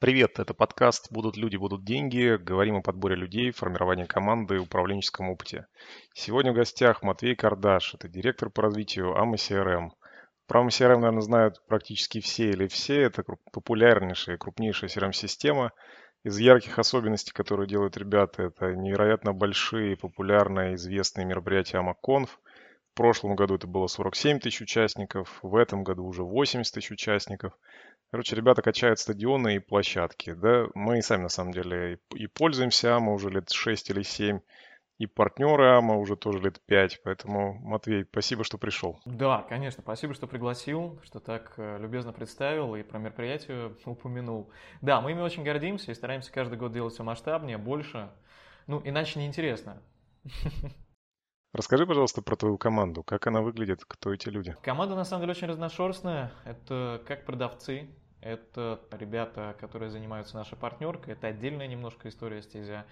Привет, это подкаст «Будут люди, будут деньги». Говорим о подборе людей, формировании команды и управленческом опыте. Сегодня в гостях Матвей Кардаш, это директор по развитию AMA CRM. Про AMA CRM, наверное, знают практически все или все. Это популярнейшая, крупнейшая CRM-система. Из ярких особенностей, которые делают ребята, это невероятно большие, популярные, известные мероприятия AmaConf. В прошлом году это было 47 тысяч участников, в этом году уже 80 тысяч участников. Короче, ребята качают стадионы и площадки. Да, мы и сами на самом деле и пользуемся АМА уже лет 6 или 7, и партнеры АМА уже тоже лет 5. Поэтому, Матвей, спасибо, что пришел. Да, конечно, спасибо, что пригласил, что так э, любезно представил и про мероприятие упомянул. Да, мы ими очень гордимся и стараемся каждый год делать все масштабнее, больше. Ну, иначе неинтересно. Расскажи, пожалуйста, про твою команду. Как она выглядит? Кто эти люди? Команда, на самом деле, очень разношерстная. Это как продавцы, это ребята, которые занимаются нашей партнеркой, это отдельная немножко история стезя.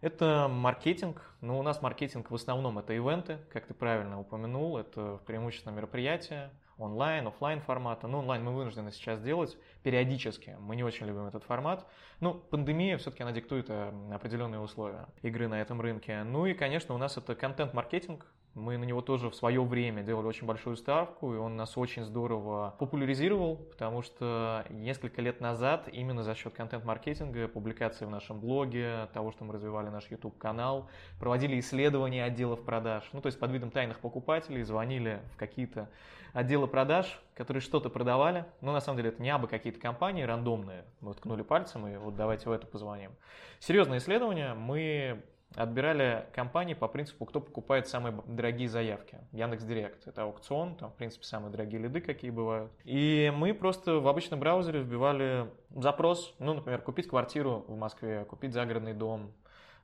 Это маркетинг. Ну, у нас маркетинг в основном это ивенты, как ты правильно упомянул, это преимущественно мероприятия, онлайн, офлайн формата. Ну, онлайн мы вынуждены сейчас делать периодически. Мы не очень любим этот формат. Ну, пандемия все-таки она диктует э, определенные условия игры на этом рынке. Ну и, конечно, у нас это контент-маркетинг. Мы на него тоже в свое время делали очень большую ставку, и он нас очень здорово популяризировал, потому что несколько лет назад именно за счет контент-маркетинга, публикации в нашем блоге, того, что мы развивали наш YouTube-канал, проводили исследования отделов продаж. Ну, то есть под видом тайных покупателей звонили в какие-то отделы продаж, которые что-то продавали. Но на самом деле это не абы какие-то компании рандомные. Мы ткнули пальцем и вот давайте в эту позвоним. Серьезное исследование. Мы отбирали компании по принципу, кто покупает самые дорогие заявки. Яндекс Директ – это аукцион, там, в принципе, самые дорогие лиды, какие бывают. И мы просто в обычном браузере вбивали запрос, ну, например, купить квартиру в Москве, купить загородный дом,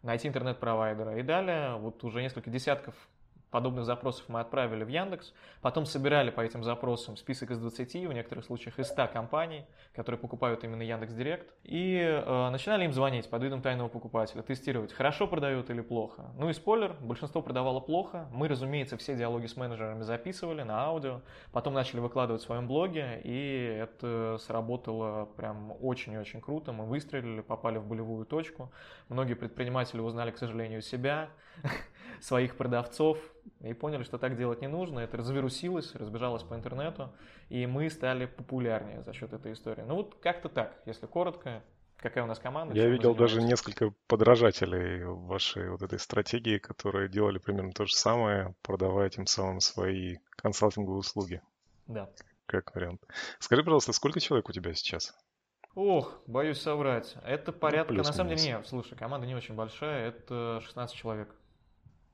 найти интернет-провайдера. И далее вот уже несколько десятков подобных запросов мы отправили в Яндекс, потом собирали по этим запросам список из 20, в некоторых случаях из 100 компаний, которые покупают именно Яндекс Директ, и э, начинали им звонить под видом тайного покупателя, тестировать, хорошо продают или плохо. Ну и спойлер, большинство продавало плохо, мы, разумеется, все диалоги с менеджерами записывали на аудио, потом начали выкладывать в своем блоге, и это сработало прям очень-очень круто, мы выстрелили, попали в болевую точку, многие предприниматели узнали, к сожалению, себя, своих продавцов и поняли, что так делать не нужно. Это завирусилось, разбежалось по интернету, и мы стали популярнее за счет этой истории. Ну вот как-то так, если коротко. Какая у нас команда? Я видел даже несколько подражателей вашей вот этой стратегии, которые делали примерно то же самое, продавая тем самым свои консалтинговые услуги. Да. Как вариант. Скажи, пожалуйста, сколько человек у тебя сейчас? Ох, боюсь соврать. Это ну, порядка, ну, на самом деле, нет, слушай, команда не очень большая, это 16 человек.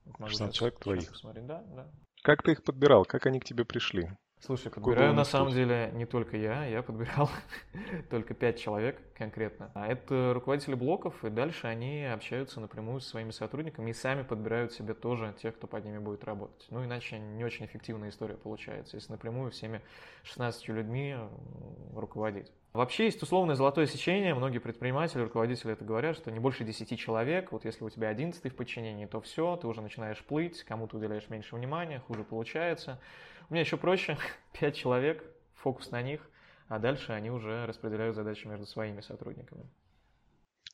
Могу 16 человек твоих. Посмотреть. Да, да. Как ты их подбирал? Как они к тебе пришли? Слушай, подбираю на самом деле не только я, я подбирал только пять человек конкретно. А это руководители блоков, и дальше они общаются напрямую со своими сотрудниками и сами подбирают себе тоже тех, кто под ними будет работать. Ну, иначе не очень эффективная история получается, если напрямую всеми 16 людьми руководить. Вообще есть условное золотое сечение, многие предприниматели, руководители это говорят, что не больше 10 человек, вот если у тебя 11 в подчинении, то все, ты уже начинаешь плыть, кому-то уделяешь меньше внимания, хуже получается. У меня еще проще, 5 человек, фокус на них, а дальше они уже распределяют задачи между своими сотрудниками.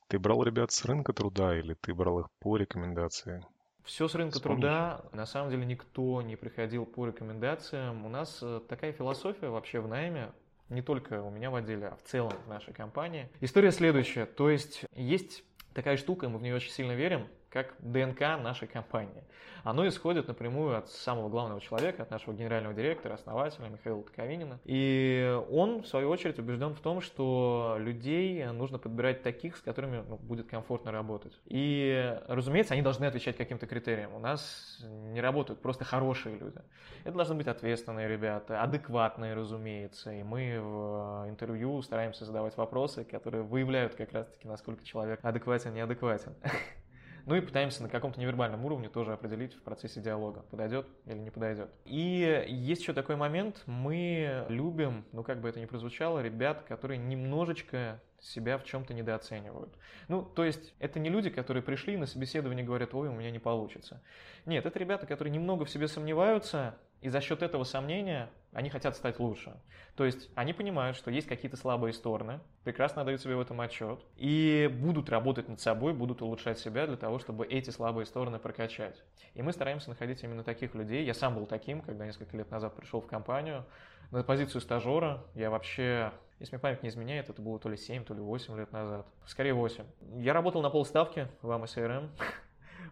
Ты брал ребят с рынка труда или ты брал их по рекомендации? Все с рынка Вспомнишь? труда. На самом деле никто не приходил по рекомендациям. У нас э, такая философия вообще в найме не только у меня в отделе, а в целом в нашей компании. История следующая. То есть есть такая штука, мы в нее очень сильно верим, как ДНК нашей компании. Оно исходит напрямую от самого главного человека, от нашего генерального директора, основателя Михаила Таковинина. И он, в свою очередь, убежден в том, что людей нужно подбирать таких, с которыми ну, будет комфортно работать. И, разумеется, они должны отвечать каким-то критериям. У нас не работают просто хорошие люди. Это должны быть ответственные ребята, адекватные, разумеется. И мы в интервью стараемся задавать вопросы, которые выявляют как раз-таки, насколько человек адекватен, неадекватен. Ну и пытаемся на каком-то невербальном уровне тоже определить в процессе диалога, подойдет или не подойдет. И есть еще такой момент, мы любим, ну как бы это ни прозвучало, ребят, которые немножечко себя в чем-то недооценивают. Ну, то есть, это не люди, которые пришли на собеседование и говорят, ой, у меня не получится. Нет, это ребята, которые немного в себе сомневаются, и за счет этого сомнения они хотят стать лучше. То есть они понимают, что есть какие-то слабые стороны, прекрасно дают себе в этом отчет, и будут работать над собой, будут улучшать себя для того, чтобы эти слабые стороны прокачать. И мы стараемся находить именно таких людей. Я сам был таким, когда несколько лет назад пришел в компанию на позицию стажера. Я вообще если мне память не изменяет, это было то ли 7, то ли 8 лет назад. Скорее 8. Я работал на полставки в AMA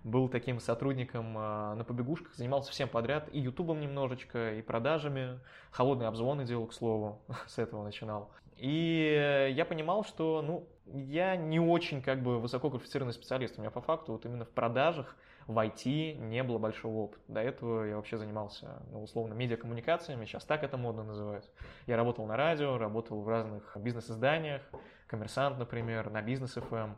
был таким сотрудником а, на побегушках, занимался всем подряд, и ютубом немножечко, и продажами, холодные обзвоны делал, к слову, с этого начинал. И я понимал, что, ну, я не очень как бы высококвалифицированный специалист. У меня по факту вот именно в продажах, в IT не было большого опыта. До этого я вообще занимался, ну, условно, медиакоммуникациями, сейчас так это модно называют. Я работал на радио, работал в разных бизнес-изданиях, коммерсант, например, на бизнес FM. Эм.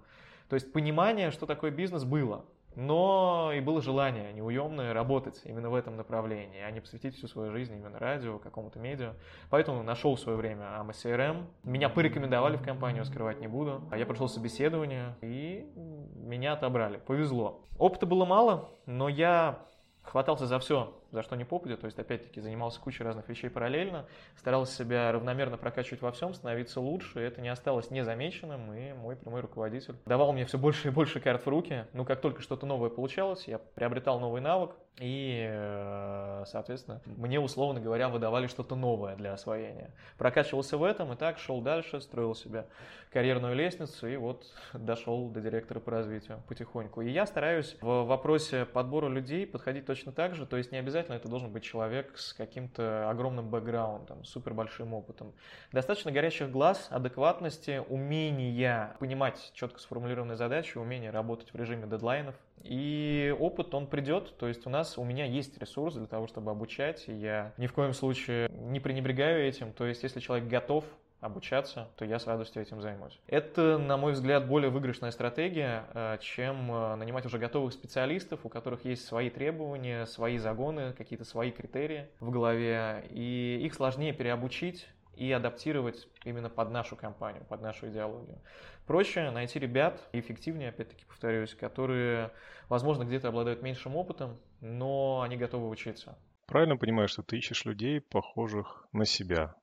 То есть понимание, что такое бизнес, было но и было желание неуемное работать именно в этом направлении, а не посвятить всю свою жизнь именно радио, какому-то медиа. Поэтому нашел в свое время AMA CRM. Меня порекомендовали в компанию, скрывать не буду. Я прошел собеседование, и меня отобрали. Повезло. Опыта было мало, но я хватался за все, за что не попадет, то есть, опять-таки, занимался кучей разных вещей параллельно, старался себя равномерно прокачивать во всем, становиться лучше, это не осталось незамеченным, и мой прямой руководитель давал мне все больше и больше карт в руки, ну, как только что-то новое получалось, я приобретал новый навык, и, э, соответственно, мне, условно говоря, выдавали что-то новое для освоения. Прокачивался в этом, и так шел дальше, строил себе карьерную лестницу, и вот дошел до директора по развитию потихоньку. И я стараюсь в вопросе подбора людей подходить точно так же, то есть не обязательно это должен быть человек с каким-то огромным бэкграундом, супер большим опытом. Достаточно горячих глаз, адекватности, умения понимать четко сформулированные задачи, умение работать в режиме дедлайнов, и опыт, он придет, то есть у нас, у меня есть ресурс для того, чтобы обучать, и я ни в коем случае не пренебрегаю этим, то есть если человек готов обучаться, то я с радостью этим займусь. Это, на мой взгляд, более выигрышная стратегия, э, чем э, нанимать уже готовых специалистов, у которых есть свои требования, свои загоны, какие-то свои критерии в голове, и их сложнее переобучить и адаптировать именно под нашу компанию, под нашу идеологию. Проще найти ребят, эффективнее, опять-таки повторюсь, которые, возможно, где-то обладают меньшим опытом, но они готовы учиться. Правильно понимаю, что ты ищешь людей, похожих на себя,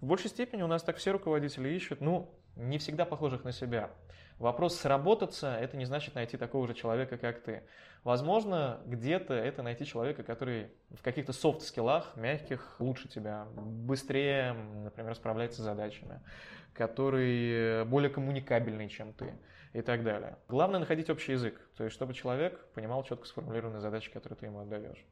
в большей степени у нас так все руководители ищут, ну, не всегда похожих на себя. Вопрос сработаться – это не значит найти такого же человека, как ты. Возможно, где-то это найти человека, который в каких-то софт-скиллах, мягких, лучше тебя, быстрее, например, справляется с задачами, который более коммуникабельный, чем ты и так далее. Главное находить общий язык, то есть чтобы человек понимал четко сформулированные задачи, которые ты ему отдаешь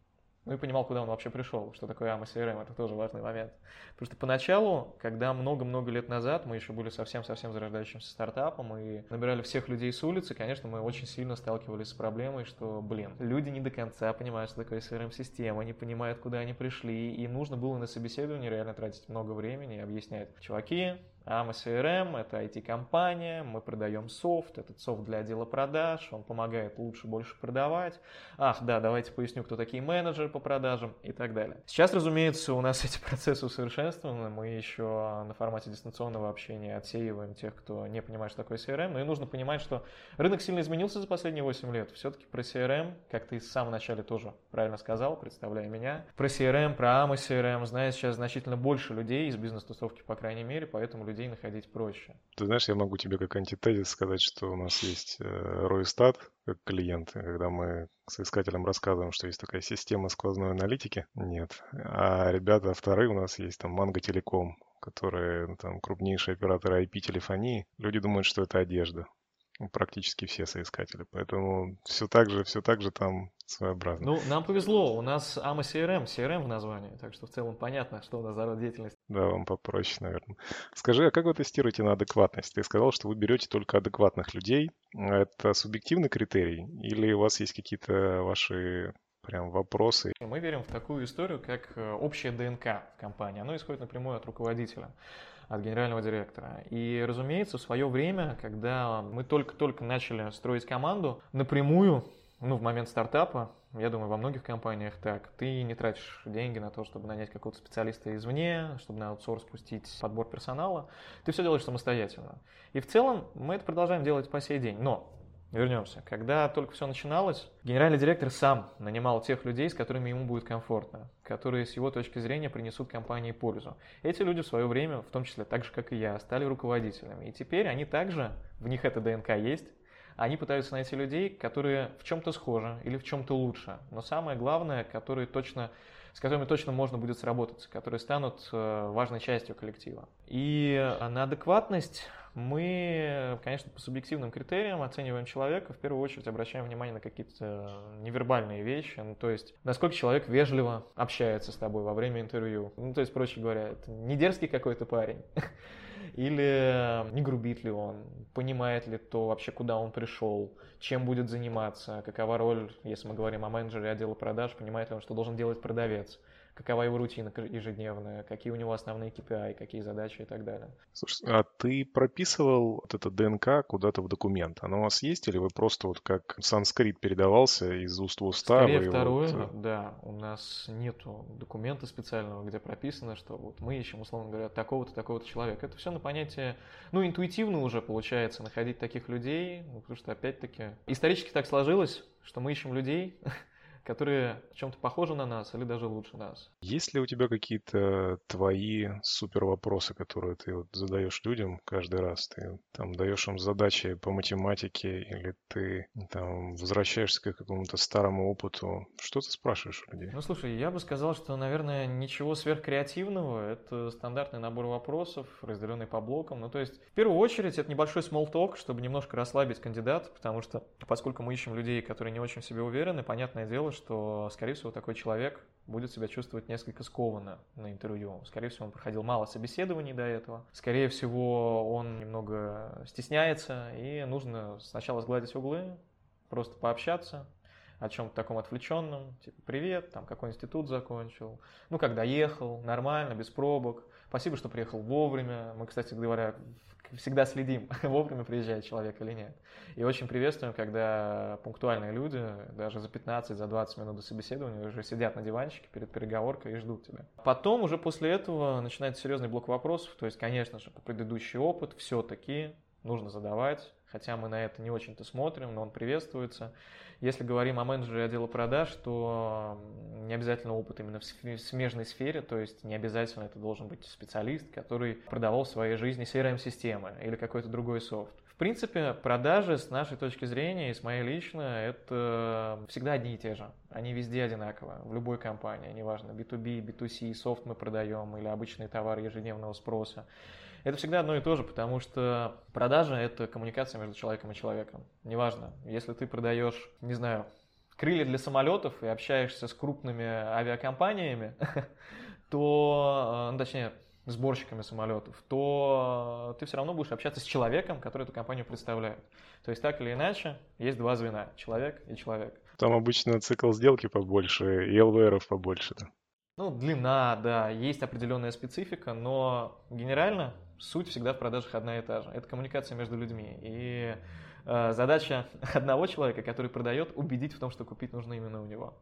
ну и понимал, куда он вообще пришел, что такое AMA CRM, это тоже важный момент. Потому что поначалу, когда много-много лет назад мы еще были совсем-совсем зарождающимся стартапом и набирали всех людей с улицы, конечно, мы очень сильно сталкивались с проблемой, что, блин, люди не до конца понимают, что такое CRM-система, не понимают, куда они пришли, и нужно было на собеседование реально тратить много времени и объяснять, чуваки, AMA CRM – это IT-компания, мы продаем софт, этот софт для отдела продаж, он помогает лучше, больше продавать. Ах, да, давайте поясню, кто такие менеджеры по продажам и так далее. Сейчас, разумеется, у нас эти процессы усовершенствованы, мы еще на формате дистанционного общения отсеиваем тех, кто не понимает, что такое CRM, но и нужно понимать, что рынок сильно изменился за последние 8 лет. Все-таки про CRM, как ты в самом начале тоже правильно сказал, представляя меня, про CRM, про AMA CRM знает сейчас значительно больше людей из бизнес-тусовки, по крайней мере, поэтому людей находить проще. Ты знаешь, я могу тебе как антитезис сказать, что у нас есть Ройстат э, как клиент, когда мы с искателем рассказываем, что есть такая система сквозной аналитики. Нет. А ребята вторые у нас есть там Манго Телеком, которые ну, там крупнейшие операторы IP-телефонии. Люди думают, что это одежда практически все соискатели. Поэтому все так же, все так же там своеобразно. Ну, нам повезло, у нас AMA CRM, CRM в названии, так что в целом понятно, что у нас за род деятельности. Да, вам попроще, наверное. Скажи, а как вы тестируете на адекватность? Ты сказал, что вы берете только адекватных людей. Это субъективный критерий или у вас есть какие-то ваши прям вопросы. Мы верим в такую историю, как э, общая ДНК в компании. Оно исходит напрямую от руководителя от генерального директора. И, разумеется, в свое время, когда мы только-только начали строить команду, напрямую, ну, в момент стартапа, я думаю, во многих компаниях так. Ты не тратишь деньги на то, чтобы нанять какого-то специалиста извне, чтобы на аутсорс пустить подбор персонала. Ты все делаешь самостоятельно. И в целом мы это продолжаем делать по сей день. Но Вернемся. Когда только все начиналось, генеральный директор сам нанимал тех людей, с которыми ему будет комфортно, которые с его точки зрения принесут компании пользу. Эти люди в свое время, в том числе так же, как и я, стали руководителями. И теперь они также, в них эта ДНК есть, они пытаются найти людей, которые в чем-то схожи или в чем-то лучше. Но самое главное, которые точно, с которыми точно можно будет сработаться, которые станут э, важной частью коллектива. И э, на адекватность мы, конечно, по субъективным критериям оцениваем человека, в первую очередь обращаем внимание на какие-то невербальные вещи, ну, то есть насколько человек вежливо общается с тобой во время интервью. Ну, то есть, проще говоря, это не дерзкий какой-то парень, или не грубит ли он, понимает ли то вообще, куда он пришел, чем будет заниматься, какова роль, если мы говорим о менеджере отдела продаж, понимает ли он, что должен делать продавец какова его рутина ежедневная, какие у него основные KPI, какие задачи и так далее. Слушай, а ты прописывал вот это ДНК куда-то в документ? Оно у вас есть или вы просто вот как санскрит передавался из уст в уста? Скорее второе, вот... Э, да. У нас нету документа специального, где прописано, что вот мы ищем, условно говоря, такого-то, такого-то человека. Это все на понятие, ну, интуитивно уже получается находить таких людей, ну, потому что, опять-таки, исторически так сложилось, что мы ищем людей, которые чем-то похожи на нас или даже лучше нас. Есть ли у тебя какие-то твои супер вопросы, которые ты вот задаешь людям каждый раз? Ты там даешь им задачи по математике или ты там возвращаешься к какому-то старому опыту? Что ты спрашиваешь у людей? Ну, слушай, я бы сказал, что, наверное, ничего сверхкреативного. Это стандартный набор вопросов, разделенный по блокам. Ну, то есть, в первую очередь, это небольшой small talk, чтобы немножко расслабить кандидата, потому что, поскольку мы ищем людей, которые не очень в себе уверены, понятное дело, что, скорее всего, такой человек будет себя чувствовать несколько скованно на интервью. Скорее всего, он проходил мало собеседований до этого. Скорее всего, он немного стесняется, и нужно сначала сгладить углы, просто пообщаться, о чем-то таком отвлеченном, типа «Привет, там какой институт закончил, ну, когда ехал, нормально, без пробок, спасибо, что приехал вовремя». Мы, кстати говоря, всегда следим, вовремя приезжает человек или нет. И очень приветствуем, когда пунктуальные люди даже за 15, за 20 минут до собеседования уже сидят на диванчике перед переговоркой и ждут тебя. Потом уже после этого начинается серьезный блок вопросов, то есть, конечно же, по предыдущий опыт все-таки нужно задавать, хотя мы на это не очень-то смотрим, но он приветствуется. Если говорим о менеджере отдела продаж, то не обязательно опыт именно в смежной сфере, то есть не обязательно это должен быть специалист, который продавал в своей жизни CRM-системы или какой-то другой софт. В принципе, продажи с нашей точки зрения и с моей лично, это всегда одни и те же. Они везде одинаковые, в любой компании, неважно, B2B, B2C, софт мы продаем или обычные товары ежедневного спроса. Это всегда одно и то же, потому что продажа – это коммуникация между человеком и человеком. Неважно, если ты продаешь, не знаю, крылья для самолетов и общаешься с крупными авиакомпаниями, то, э, ну, точнее, сборщиками самолетов, то ты все равно будешь общаться с человеком, который эту компанию представляет. То есть так или иначе есть два звена – человек и человек. Там обычно цикл сделки побольше и ЛВРов побольше. Ну, длина, да, есть определенная специфика, но генерально суть всегда в продажах одна и та же. Это коммуникация между людьми. И э, задача одного человека, который продает, убедить в том, что купить нужно именно у него.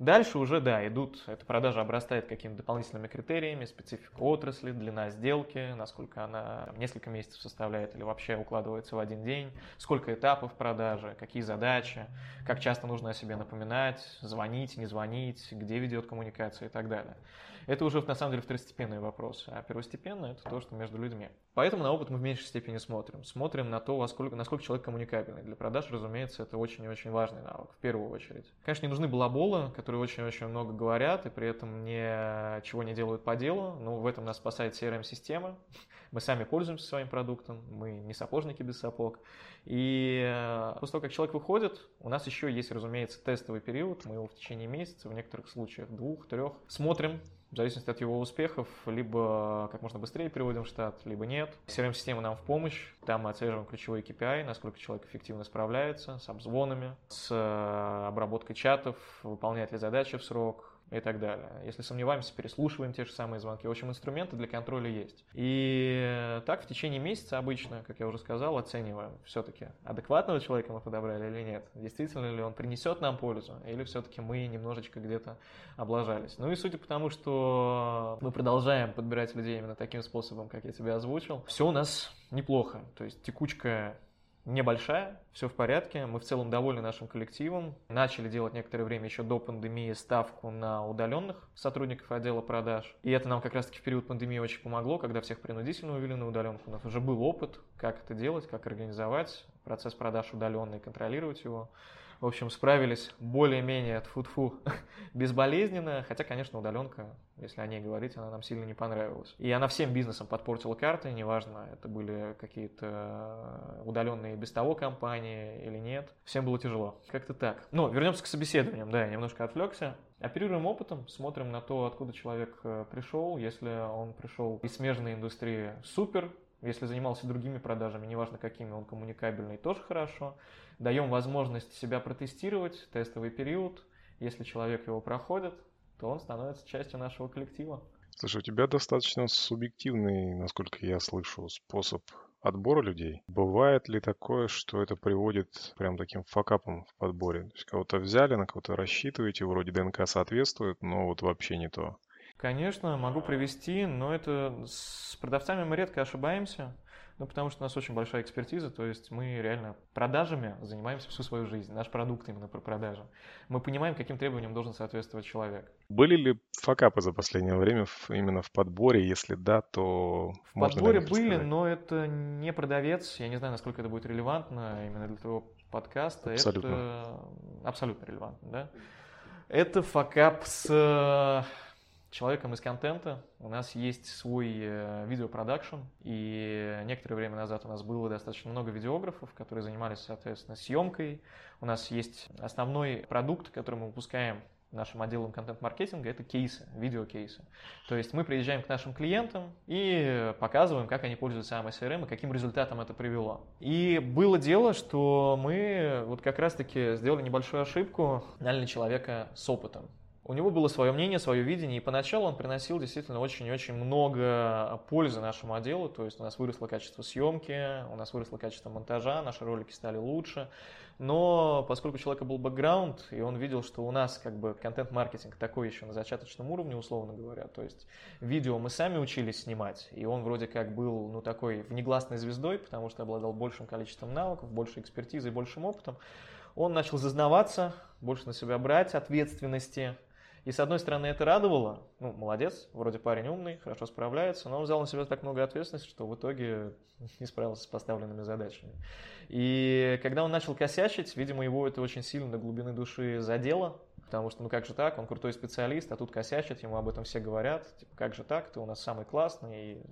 Дальше уже, да, идут, эта продажа обрастает какими-то дополнительными критериями, специфика отрасли, длина сделки, насколько она несколько месяцев составляет или вообще укладывается в один день, сколько этапов продажи, какие задачи, как часто нужно о себе напоминать, звонить, не звонить, где ведет коммуникация и так далее. Это уже на самом деле второстепенные вопросы, а первостепенно это то, что между людьми. Поэтому на опыт мы в меньшей степени смотрим. Смотрим на то, во сколько, насколько человек коммуникабельный. Для продаж, разумеется, это очень и очень важный навык, в первую очередь. Конечно, не нужны балаболы, которые очень-очень много говорят и при этом ничего не делают по делу. Но в этом нас спасает CRM-система. Мы сами пользуемся своим продуктом, мы не сапожники без сапог. И э, после того, как человек выходит, у нас еще есть, разумеется, тестовый период. Мы его в течение месяца, в некоторых случаях двух, трех, смотрим, в зависимости от его успехов, либо как можно быстрее переводим в штат, либо нет. CRM-система нам в помощь, там мы отслеживаем ключевые KPI, насколько человек эффективно справляется с обзвонами, с э, обработкой чатов, выполняет ли задачи в срок, и так далее. Если сомневаемся, переслушиваем те же самые звонки. В общем, инструменты для контроля есть. И так в течение месяца обычно, как я уже сказал, оцениваем все-таки, адекватного человека мы подобрали или нет. Действительно ли он принесет нам пользу, или все-таки мы немножечко где-то облажались. Ну и судя по тому, что мы продолжаем подбирать людей именно таким способом, как я тебе озвучил, все у нас неплохо. То есть текучка небольшая, все в порядке, мы в целом довольны нашим коллективом. Начали делать некоторое время еще до пандемии ставку на удаленных сотрудников отдела продаж. И это нам как раз-таки в период пандемии очень помогло, когда всех принудительно увели на удаленку. У нас уже был опыт, как это делать, как организовать процесс продаж удаленный, контролировать его. В общем, справились более-менее фу-фу безболезненно, хотя, конечно, удаленка, если о ней говорить, она нам сильно не понравилась. И она всем бизнесом подпортила карты, неважно, это были какие-то удаленные без того компании или нет. Всем было тяжело. Как-то так. Но вернемся к собеседованиям, да, я немножко отвлекся. Оперируем опытом, смотрим на то, откуда человек э, пришел. Если он пришел из смежной индустрии, супер, если занимался другими продажами, неважно какими, он коммуникабельный, тоже хорошо. Даем возможность себя протестировать, тестовый период. Если человек его проходит, то он становится частью нашего коллектива. Слушай, у тебя достаточно субъективный, насколько я слышу, способ отбора людей. Бывает ли такое, что это приводит прям таким факапом в подборе? То есть кого-то взяли, на кого-то рассчитываете, вроде ДНК соответствует, но вот вообще не то. Конечно, могу привести, но это с продавцами мы редко ошибаемся, ну, потому что у нас очень большая экспертиза, то есть мы реально продажами занимаемся всю свою жизнь. Наш продукт именно про продажи. Мы понимаем, каким требованиям должен соответствовать человек. Были ли факапы за последнее время именно в подборе? Если да, то В подборе были, но это не продавец. Я не знаю, насколько это будет релевантно именно для твоего подкаста. Абсолютно. Это абсолютно релевантно, да? Это факап с человеком из контента. У нас есть свой э, видеопродакшн, и некоторое время назад у нас было достаточно много видеографов, которые занимались, соответственно, съемкой. У нас есть основной продукт, который мы выпускаем нашим отделом контент-маркетинга, это кейсы, видеокейсы. То есть мы приезжаем к нашим клиентам и показываем, как они пользуются AMA и каким результатом это привело. И было дело, что мы вот как раз-таки сделали небольшую ошибку, наняли человека с опытом. У него было свое мнение, свое видение, и поначалу он приносил действительно очень-очень много пользы нашему отделу, то есть у нас выросло качество съемки, у нас выросло качество монтажа, наши ролики стали лучше, но поскольку у человека был бэкграунд, и он видел, что у нас как бы контент-маркетинг такой еще на зачаточном уровне, условно говоря, то есть видео мы сами учились снимать, и он вроде как был, ну, такой внегласной звездой, потому что обладал большим количеством навыков, большей экспертизой, большим опытом, он начал зазнаваться, больше на себя брать ответственности, и с одной стороны это радовало, ну, молодец, вроде парень умный, хорошо справляется, но он взял на себя так много ответственности, что в итоге не справился с поставленными задачами. И когда он начал косячить, видимо, его это очень сильно до глубины души задело, потому что, ну как же так, он крутой специалист, а тут косячит, ему об этом все говорят, типа, как же так, ты у нас самый классный, и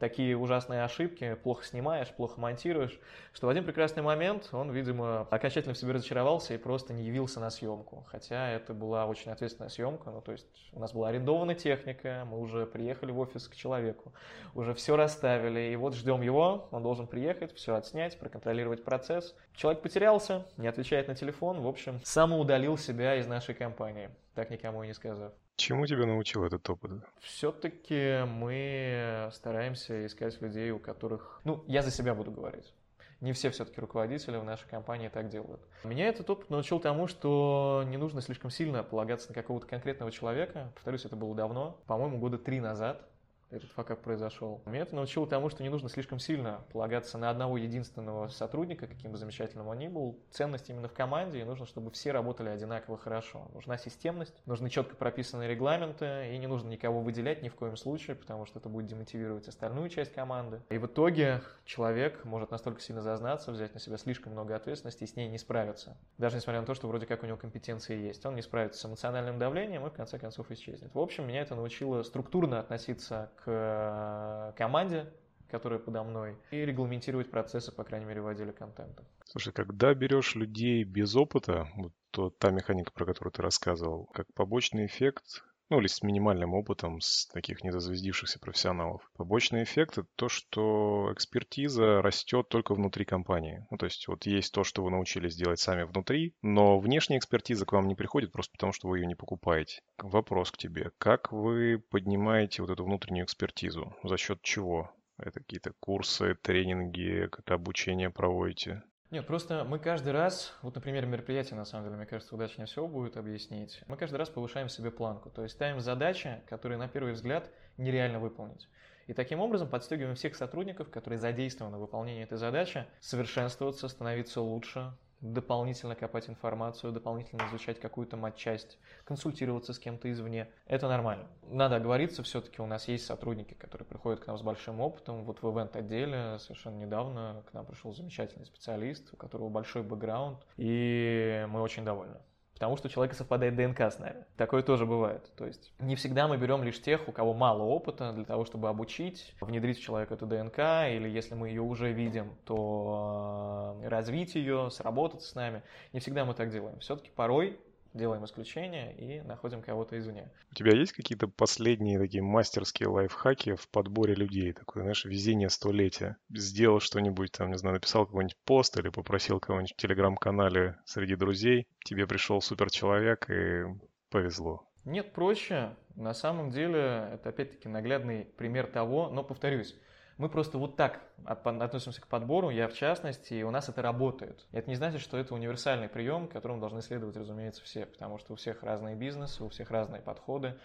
такие ужасные ошибки, плохо снимаешь, плохо монтируешь, что в один прекрасный момент он, видимо, окончательно в себе разочаровался и просто не явился на съемку. Хотя это была очень ответственная съемка, ну то есть у нас была арендована техника, мы уже приехали в офис к человеку, уже все расставили, и вот ждем его, он должен приехать, все отснять, проконтролировать процесс. Человек потерялся, не отвечает на телефон, в общем, самоудалил себя из нашей компании, так никому и не сказав. Чему тебя научил этот опыт? Все-таки мы стараемся искать людей, у которых... Ну, я за себя буду говорить. Не все все-таки руководители в нашей компании так делают. Меня этот опыт научил тому, что не нужно слишком сильно полагаться на какого-то конкретного человека. Повторюсь, это было давно, по-моему, года три назад этот факап произошел. Меня это научило тому, что не нужно слишком сильно полагаться на одного единственного сотрудника, каким бы замечательным он ни был. Ценность именно в команде, и нужно, чтобы все работали одинаково хорошо. Нужна системность, нужны четко прописанные регламенты, и не нужно никого выделять ни в коем случае, потому что это будет демотивировать остальную часть команды. И в итоге человек может настолько сильно зазнаться, взять на себя слишком много ответственности и с ней не справиться. Даже несмотря на то, что вроде как у него компетенции есть. Он не справится с эмоциональным давлением и в конце концов исчезнет. В общем, меня это научило структурно относиться к э, команде, которая подо мной, и регламентировать процессы, по крайней мере, в отделе контента. Слушай, когда берешь людей без опыта, вот то, та механика, про которую ты рассказывал, как побочный эффект, ну или с минимальным опытом, с таких недозвездившихся профессионалов. Побочный эффект – это то, что экспертиза растет только внутри компании. Ну, то есть вот есть то, что вы научились делать сами внутри, но внешняя экспертиза к вам не приходит просто потому, что вы ее не покупаете. Вопрос к тебе. Как вы поднимаете вот эту внутреннюю экспертизу? За счет чего? Это какие-то курсы, тренинги, какое-то обучение проводите? Нет, просто мы каждый раз, вот, например, мероприятие, на самом деле, мне кажется, удачнее всего будет объяснить. Мы каждый раз повышаем себе планку, то есть ставим задачи, которые на первый взгляд нереально выполнить. И таким образом подстегиваем всех сотрудников, которые задействованы в выполнении этой задачи, совершенствоваться, становиться лучше, дополнительно копать информацию, дополнительно изучать какую-то матчасть, консультироваться с кем-то извне. Это нормально. Надо оговориться, все-таки у нас есть сотрудники, которые приходят к нам с большим опытом. Вот в ивент-отделе совершенно недавно к нам пришел замечательный специалист, у которого большой бэкграунд, и мы очень довольны потому что у человека совпадает ДНК с нами. Такое тоже бывает. То есть не всегда мы берем лишь тех, у кого мало опыта, для того, чтобы обучить, внедрить в человека эту ДНК, или если мы ее уже видим, то э, развить ее, сработать с нами. Не всегда мы так делаем. Все-таки порой делаем исключение и находим кого-то извне. У тебя есть какие-то последние такие мастерские лайфхаки в подборе людей? Такое, знаешь, везение столетия. Сделал что-нибудь, там, не знаю, написал какой-нибудь пост или попросил кого-нибудь в телеграм-канале среди друзей. Тебе пришел суперчеловек и повезло. Нет, проще. На самом деле, это опять-таки наглядный пример того, но повторюсь, мы просто вот так относимся к подбору, я в частности, и у нас это работает. И это не значит, что это универсальный прием, которому должны следовать, разумеется, все, потому что у всех разные бизнесы, у всех разные подходы.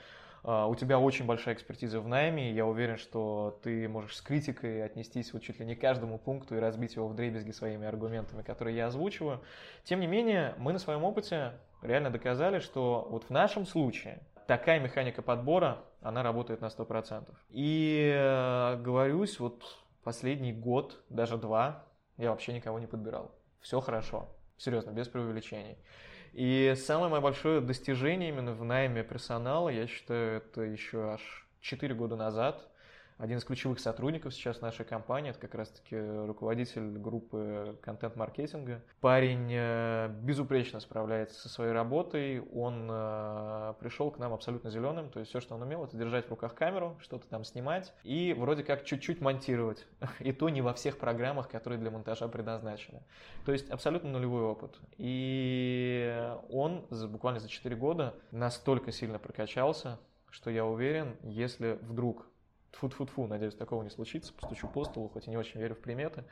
А, у тебя очень большая экспертиза в найме, и я уверен, что ты можешь с критикой отнестись вот чуть ли не к каждому пункту и разбить его в дребезги своими аргументами, которые я озвучиваю. Тем не менее, мы на своем опыте реально доказали, что вот в нашем случае такая механика подбора, она работает на 100%. И э, говорюсь, вот последний год, даже два, я вообще никого не подбирал. Все хорошо. Серьезно, без преувеличений. И самое мое большое достижение именно в найме персонала, я считаю, это еще аж 4 года назад – один из ключевых сотрудников сейчас нашей компании, это как раз-таки руководитель группы контент-маркетинга. Парень э, безупречно справляется со своей работой, он э, пришел к нам абсолютно зеленым, то есть все, что он умел, это держать в руках камеру, что-то там снимать и вроде как чуть-чуть монтировать. И то не во всех программах, которые для монтажа предназначены. То есть абсолютно нулевой опыт. И он буквально за 4 года настолько сильно прокачался, что я уверен, если вдруг Тфу-тфу-тфу, надеюсь, такого не случится, постучу по столу, хоть и не очень верю в приметы.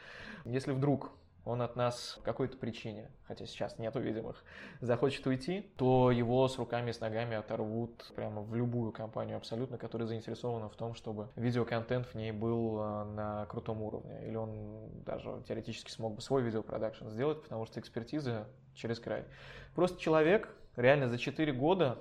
Если вдруг он от нас по какой-то причине, хотя сейчас нету видимых, захочет уйти, то его с руками и с ногами оторвут прямо в любую компанию абсолютно, которая заинтересована в том, чтобы видеоконтент в ней был э, на крутом уровне. Или он даже теоретически смог бы свой видеопродакшн сделать, потому что экспертиза через край. Просто человек реально за 4 года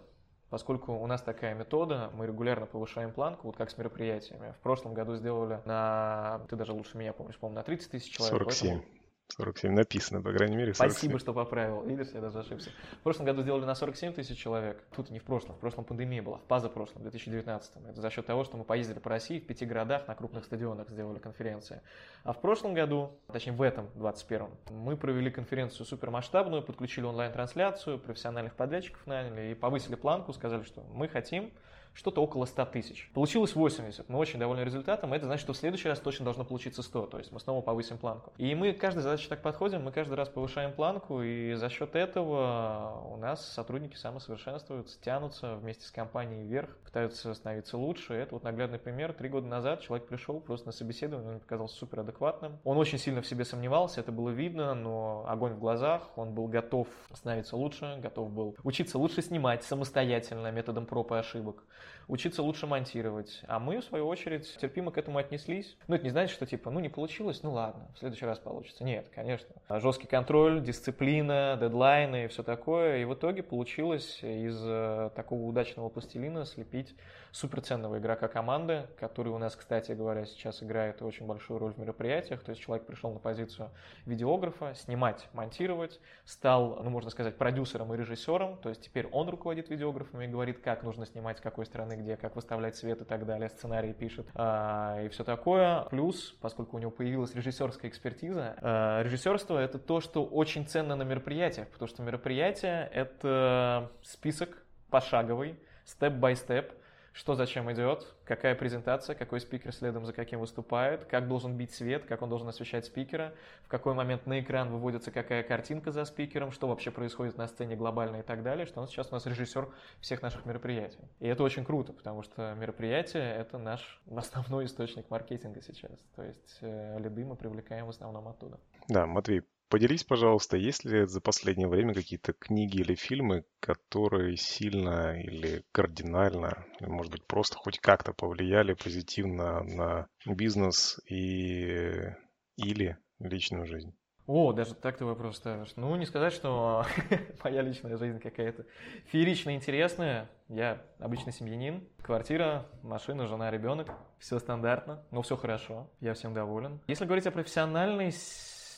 Поскольку у нас такая метода, мы регулярно повышаем планку, вот как с мероприятиями. В прошлом году сделали на, ты даже лучше меня помнишь, по-моему, на 30 тысяч человек. 47. Поэтому 47 написано, по крайней мере. 47. Спасибо, что поправил. Видишь, я даже ошибся. В прошлом году сделали на 47 тысяч человек. Тут не в прошлом, в прошлом пандемия была, в позапрошлом, в 2019. Это за счет того, что мы поездили по России, в пяти городах на крупных стадионах сделали конференции. А в прошлом году, точнее в этом, 21 мы провели конференцию супермасштабную, подключили онлайн-трансляцию, профессиональных подрядчиков наняли и повысили планку, сказали, что мы хотим что-то около 100 тысяч. Получилось 80. Мы очень довольны результатом. Это значит, что в следующий раз точно должно получиться 100. То есть мы снова повысим планку. И мы к каждой задаче так подходим, мы каждый раз повышаем планку, и за счет этого у нас сотрудники самосовершенствуются, тянутся вместе с компанией вверх, пытаются становиться лучше. Это вот наглядный пример. Три года назад человек пришел просто на собеседование, он показался супер адекватным. Он очень сильно в себе сомневался, это было видно, но огонь в глазах, он был готов становиться лучше, готов был учиться лучше снимать самостоятельно методом проб и ошибок учиться лучше монтировать. А мы, в свою очередь, терпимо к этому отнеслись. Ну, это не значит, что типа, ну, не получилось, ну ладно, в следующий раз получится. Нет, конечно. Жесткий контроль, дисциплина, дедлайны и все такое. И в итоге получилось из э, такого удачного пластилина слепить суперценного игрока команды, который у нас, кстати говоря, сейчас играет очень большую роль в мероприятиях. То есть человек пришел на позицию видеографа, снимать, монтировать, стал, ну, можно сказать, продюсером и режиссером. То есть теперь он руководит видеографами и говорит, как нужно снимать, какой стороны, где, как выставлять свет и так далее, сценарий пишет а, и все такое. Плюс, поскольку у него появилась режиссерская экспертиза, а, режиссерство это то, что очень ценно на мероприятиях, потому что мероприятие это список пошаговый, степ-бай-степ, что зачем идет, какая презентация, какой спикер следом за каким выступает, как должен бить свет, как он должен освещать спикера, в какой момент на экран выводится какая картинка за спикером, что вообще происходит на сцене глобально и так далее, что он сейчас у нас режиссер всех наших мероприятий. И это очень круто, потому что мероприятие — это наш основной источник маркетинга сейчас. То есть э, лиды мы привлекаем в основном оттуда. Да, Матвей, Поделись, пожалуйста, есть ли за последнее время какие-то книги или фильмы, которые сильно или кардинально, может быть, просто хоть как-то повлияли позитивно на бизнес и или личную жизнь? О, даже так ты вопрос ставишь. Ну, не сказать, что моя личная жизнь какая-то феерично интересная. Я обычный семьянин. Квартира, машина, жена, ребенок. Все стандартно, но все хорошо. Я всем доволен. Если говорить о профессиональной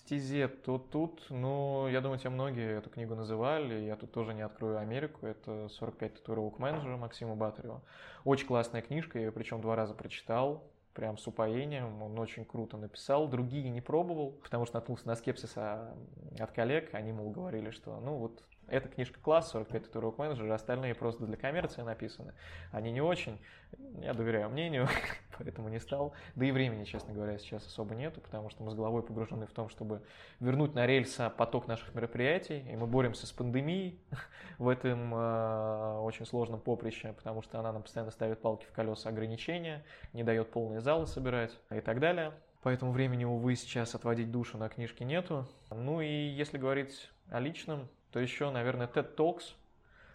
стезе, то тут, ну, я думаю, тебе многие эту книгу называли, я тут тоже не открою Америку, это 45 татуировок менеджера Максима Батарева. Очень классная книжка, я ее причем два раза прочитал, прям с упоением, он очень круто написал. Другие не пробовал, потому что наткнулся на скепсис а, от коллег, они, мол, говорили, что, ну, вот эта книжка класс, 45 татуировок менеджера, остальные просто для коммерции написаны. Они не очень. Я доверяю мнению, поэтому не стал. Да и времени, честно говоря, сейчас особо нету, потому что мы с головой погружены в том, чтобы вернуть на рельсы поток наших мероприятий, и мы боремся с пандемией в этом э, очень сложном поприще, потому что она нам постоянно ставит палки в колеса ограничения, не дает полные залы собирать и так далее. Поэтому времени, увы, сейчас отводить душу на книжке нету. Ну и если говорить о личном, то еще, наверное, TED Talks.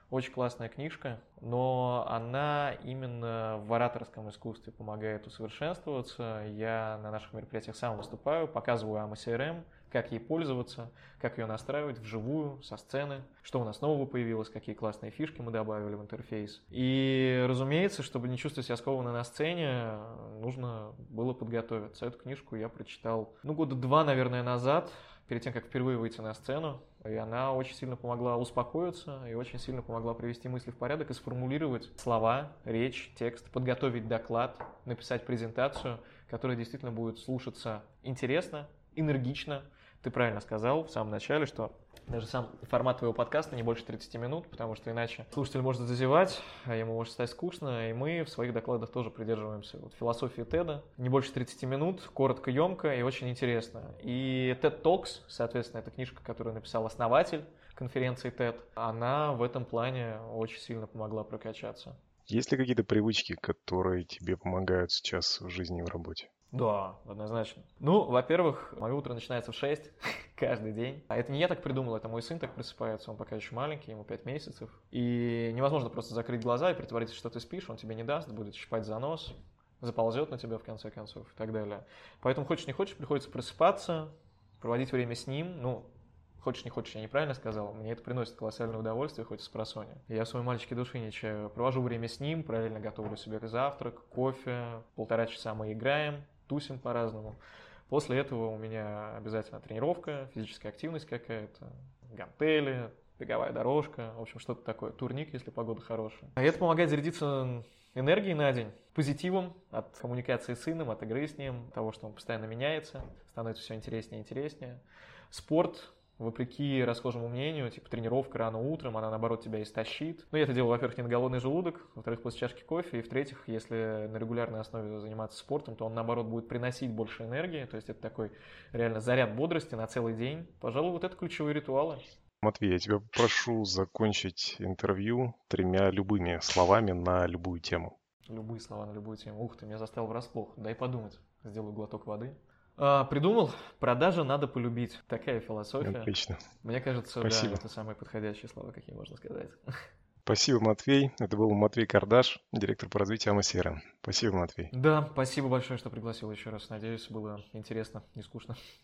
Очень классная книжка, но она именно в ораторском искусстве помогает усовершенствоваться. Я на наших мероприятиях сам выступаю, показываю AMA CRM, как ей пользоваться, как ее настраивать вживую, со сцены, что у нас нового появилось, какие классные фишки мы добавили в интерфейс. И, разумеется, чтобы не чувствовать себя скованно на сцене, нужно было подготовиться. Эту книжку я прочитал, ну, года два, наверное, назад, перед тем, как впервые выйти на сцену. И она очень сильно помогла успокоиться и очень сильно помогла привести мысли в порядок и сформулировать слова, речь, текст, подготовить доклад, написать презентацию, которая действительно будет слушаться интересно, энергично. Ты правильно сказал в самом начале, что даже сам формат твоего подкаста не больше 30 минут, потому что иначе слушатель может зазевать, а ему может стать скучно, и мы в своих докладах тоже придерживаемся вот философии TED. Не больше 30 минут, коротко, емко и очень интересно. И TED Talks, соответственно, это книжка, которую написал основатель конференции TED, она в этом плане очень сильно помогла прокачаться. Есть ли какие-то привычки, которые тебе помогают сейчас в жизни и в работе? Да, однозначно. Ну, во-первых, мое утро начинается в 6 каждый день. А это не я так придумал, это мой сын так просыпается, он пока еще маленький, ему 5 месяцев. И невозможно просто закрыть глаза и притвориться, что ты спишь, он тебе не даст, будет щипать за нос, заползет на тебя в конце концов и так далее. Поэтому хочешь не хочешь, приходится просыпаться, проводить время с ним, ну, Хочешь, не хочешь, я неправильно сказал, мне это приносит колоссальное удовольствие, хоть с просони. Я своей мальчике души не чаю. Провожу время с ним, параллельно готовлю себе завтрак, кофе, полтора часа мы играем, тусим по-разному. После этого у меня обязательно тренировка, физическая активность какая-то, гантели, беговая дорожка, в общем, что-то такое, турник, если погода хорошая. И это помогает зарядиться энергией на день, позитивом от коммуникации с сыном, от игры с ним, того, что он постоянно меняется, становится все интереснее и интереснее. Спорт вопреки расхожему мнению, типа тренировка рано утром, она наоборот тебя истощит. Ну, я это делаю, во-первых, не на голодный желудок, во-вторых, после чашки кофе, и в-третьих, если на регулярной основе заниматься спортом, то он наоборот будет приносить больше энергии, то есть это такой реально заряд бодрости на целый день. Пожалуй, вот это ключевые ритуалы. Матвей, я тебя прошу закончить интервью тремя любыми словами на любую тему. Любые слова на любую тему. Ух ты, меня заставил врасплох. Дай подумать. Сделаю глоток воды. А, придумал, продажи надо полюбить. Такая философия. Отлично. Мне кажется, Спасибо. да, это самые подходящие слова, какие можно сказать. Спасибо, Матвей. Это был Матвей Кардаш, директор по развитию Амасера. Спасибо, Матвей. Да, спасибо большое, что пригласил еще раз. Надеюсь, было интересно, не скучно.